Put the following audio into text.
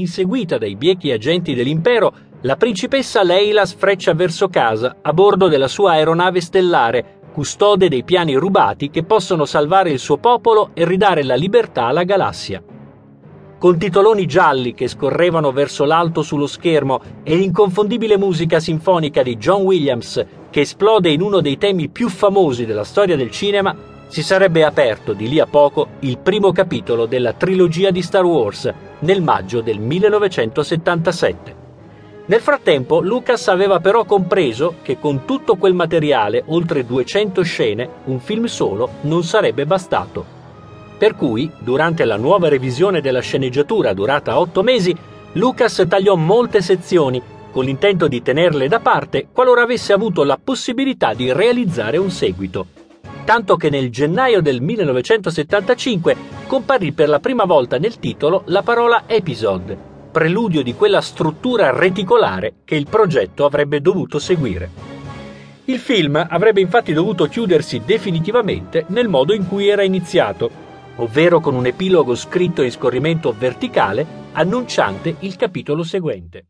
inseguita dai biechi agenti dell'impero, la principessa Leila sfreccia verso casa a bordo della sua aeronave stellare, custode dei piani rubati che possono salvare il suo popolo e ridare la libertà alla galassia. Con titoloni gialli che scorrevano verso l'alto sullo schermo e l'inconfondibile musica sinfonica di John Williams che esplode in uno dei temi più famosi della storia del cinema, si sarebbe aperto di lì a poco il primo capitolo della trilogia di Star Wars nel maggio del 1977. Nel frattempo Lucas aveva però compreso che con tutto quel materiale, oltre 200 scene, un film solo non sarebbe bastato. Per cui, durante la nuova revisione della sceneggiatura durata 8 mesi, Lucas tagliò molte sezioni con l'intento di tenerle da parte qualora avesse avuto la possibilità di realizzare un seguito tanto che nel gennaio del 1975 comparì per la prima volta nel titolo la parola episode, preludio di quella struttura reticolare che il progetto avrebbe dovuto seguire. Il film avrebbe infatti dovuto chiudersi definitivamente nel modo in cui era iniziato, ovvero con un epilogo scritto in scorrimento verticale annunciante il capitolo seguente.